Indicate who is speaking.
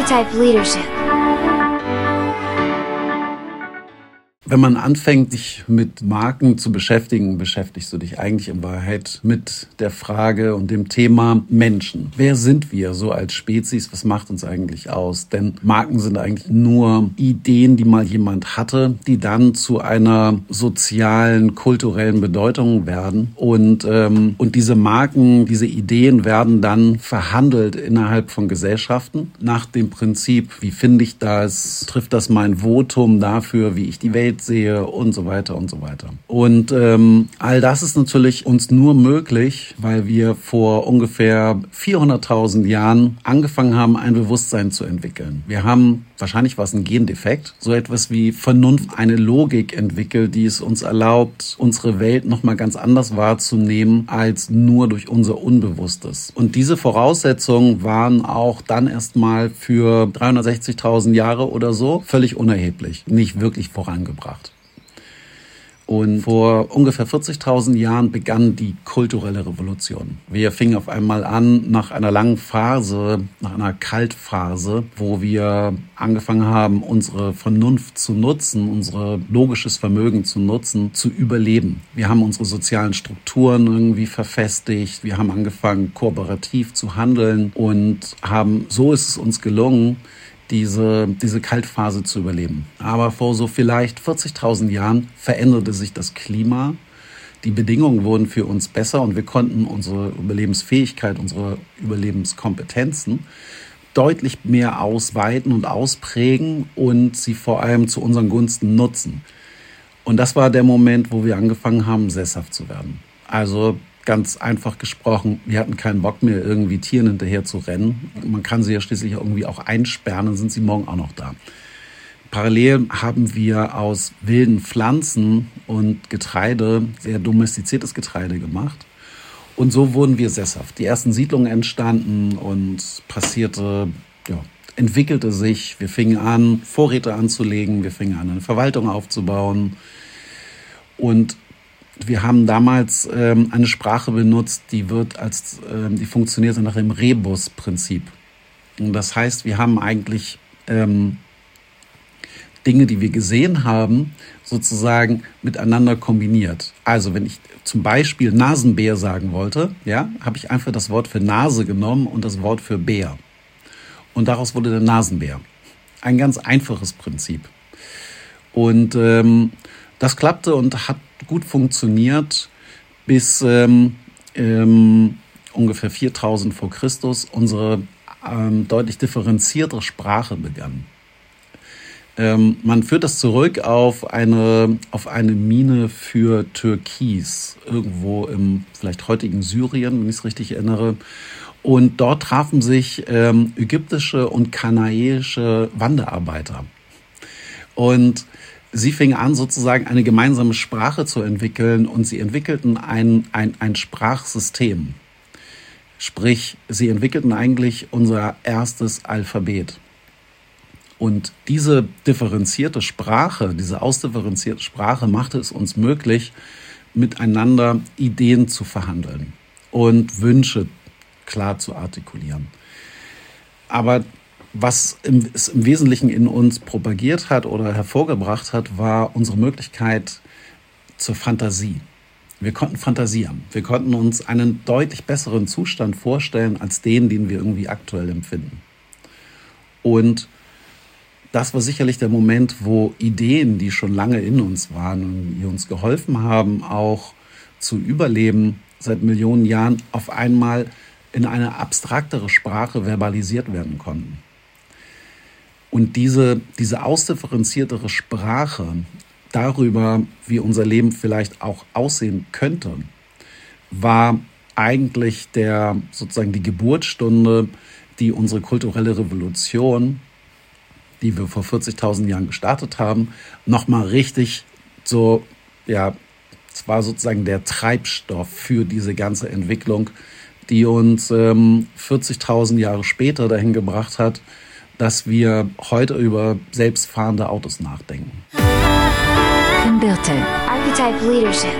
Speaker 1: Archetype Leadership.
Speaker 2: Wenn man anfängt, sich mit Marken zu beschäftigen, beschäftigst du dich eigentlich in Wahrheit mit der Frage und dem Thema Menschen. Wer sind wir so als Spezies? Was macht uns eigentlich aus? Denn Marken sind eigentlich nur Ideen, die mal jemand hatte, die dann zu einer sozialen, kulturellen Bedeutung werden. Und, ähm, und diese Marken, diese Ideen werden dann verhandelt innerhalb von Gesellschaften nach dem Prinzip, wie finde ich das? Trifft das mein Votum dafür, wie ich die Welt sehe und so weiter und so weiter. Und ähm, all das ist natürlich uns nur möglich, weil wir vor ungefähr 400.000 Jahren angefangen haben, ein Bewusstsein zu entwickeln. Wir haben wahrscheinlich war es ein Gendefekt, so etwas wie Vernunft, eine Logik entwickelt, die es uns erlaubt, unsere Welt nochmal ganz anders wahrzunehmen als nur durch unser Unbewusstes. Und diese Voraussetzungen waren auch dann erstmal für 360.000 Jahre oder so völlig unerheblich, nicht wirklich vorangebracht. Und vor ungefähr 40.000 Jahren begann die kulturelle Revolution. Wir fingen auf einmal an, nach einer langen Phase, nach einer Kaltphase, wo wir angefangen haben, unsere Vernunft zu nutzen, unser logisches Vermögen zu nutzen, zu überleben. Wir haben unsere sozialen Strukturen irgendwie verfestigt. Wir haben angefangen, kooperativ zu handeln und haben, so ist es uns gelungen, diese, diese Kaltphase zu überleben. Aber vor so vielleicht 40.000 Jahren veränderte sich das Klima. Die Bedingungen wurden für uns besser und wir konnten unsere Überlebensfähigkeit, unsere Überlebenskompetenzen deutlich mehr ausweiten und ausprägen und sie vor allem zu unseren Gunsten nutzen. Und das war der Moment, wo wir angefangen haben, sesshaft zu werden. Also ganz einfach gesprochen, wir hatten keinen Bock mehr, irgendwie Tieren hinterher zu rennen. Man kann sie ja schließlich irgendwie auch einsperren, dann sind sie morgen auch noch da. Parallel haben wir aus wilden Pflanzen und Getreide sehr domestiziertes Getreide gemacht. Und so wurden wir sesshaft. Die ersten Siedlungen entstanden und passierte, ja, entwickelte sich. Wir fingen an, Vorräte anzulegen, wir fingen an, eine Verwaltung aufzubauen. Und wir haben damals ähm, eine Sprache benutzt, die wird als, ähm, die funktioniert nach dem Rebus-Prinzip. Und das heißt, wir haben eigentlich ähm, Dinge, die wir gesehen haben, sozusagen miteinander kombiniert. Also wenn ich zum Beispiel Nasenbär sagen wollte, ja, habe ich einfach das Wort für Nase genommen und das Wort für Bär. Und daraus wurde der Nasenbär. Ein ganz einfaches Prinzip. Und ähm, das klappte und hat gut funktioniert, bis ähm, ähm, ungefähr 4000 vor Christus unsere ähm, deutlich differenzierte Sprache begann. Ähm, man führt das zurück auf eine, auf eine Mine für Türkis, irgendwo im vielleicht heutigen Syrien, wenn ich es richtig erinnere. Und dort trafen sich ähm, ägyptische und kanaische Wanderarbeiter. Und sie fingen an, sozusagen eine gemeinsame Sprache zu entwickeln und sie entwickelten ein, ein, ein Sprachsystem. Sprich, sie entwickelten eigentlich unser erstes Alphabet. Und diese differenzierte Sprache, diese ausdifferenzierte Sprache machte es uns möglich, miteinander Ideen zu verhandeln und Wünsche klar zu artikulieren. Aber was im, es im Wesentlichen in uns propagiert hat oder hervorgebracht hat, war unsere Möglichkeit zur Fantasie. Wir konnten fantasieren. Wir konnten uns einen deutlich besseren Zustand vorstellen als den, den wir irgendwie aktuell empfinden. Und das war sicherlich der Moment, wo Ideen, die schon lange in uns waren und die uns geholfen haben, auch zu überleben seit Millionen Jahren, auf einmal in eine abstraktere Sprache verbalisiert werden konnten. Und diese, diese ausdifferenziertere Sprache darüber, wie unser Leben vielleicht auch aussehen könnte, war eigentlich der, sozusagen die Geburtsstunde, die unsere kulturelle Revolution, die wir vor 40.000 Jahren gestartet haben, nochmal richtig so, ja, es war sozusagen der Treibstoff für diese ganze Entwicklung, die uns ähm, 40.000 Jahre später dahin gebracht hat, dass wir heute über selbstfahrende Autos nachdenken.
Speaker 1: Birte. Archetype Leadership.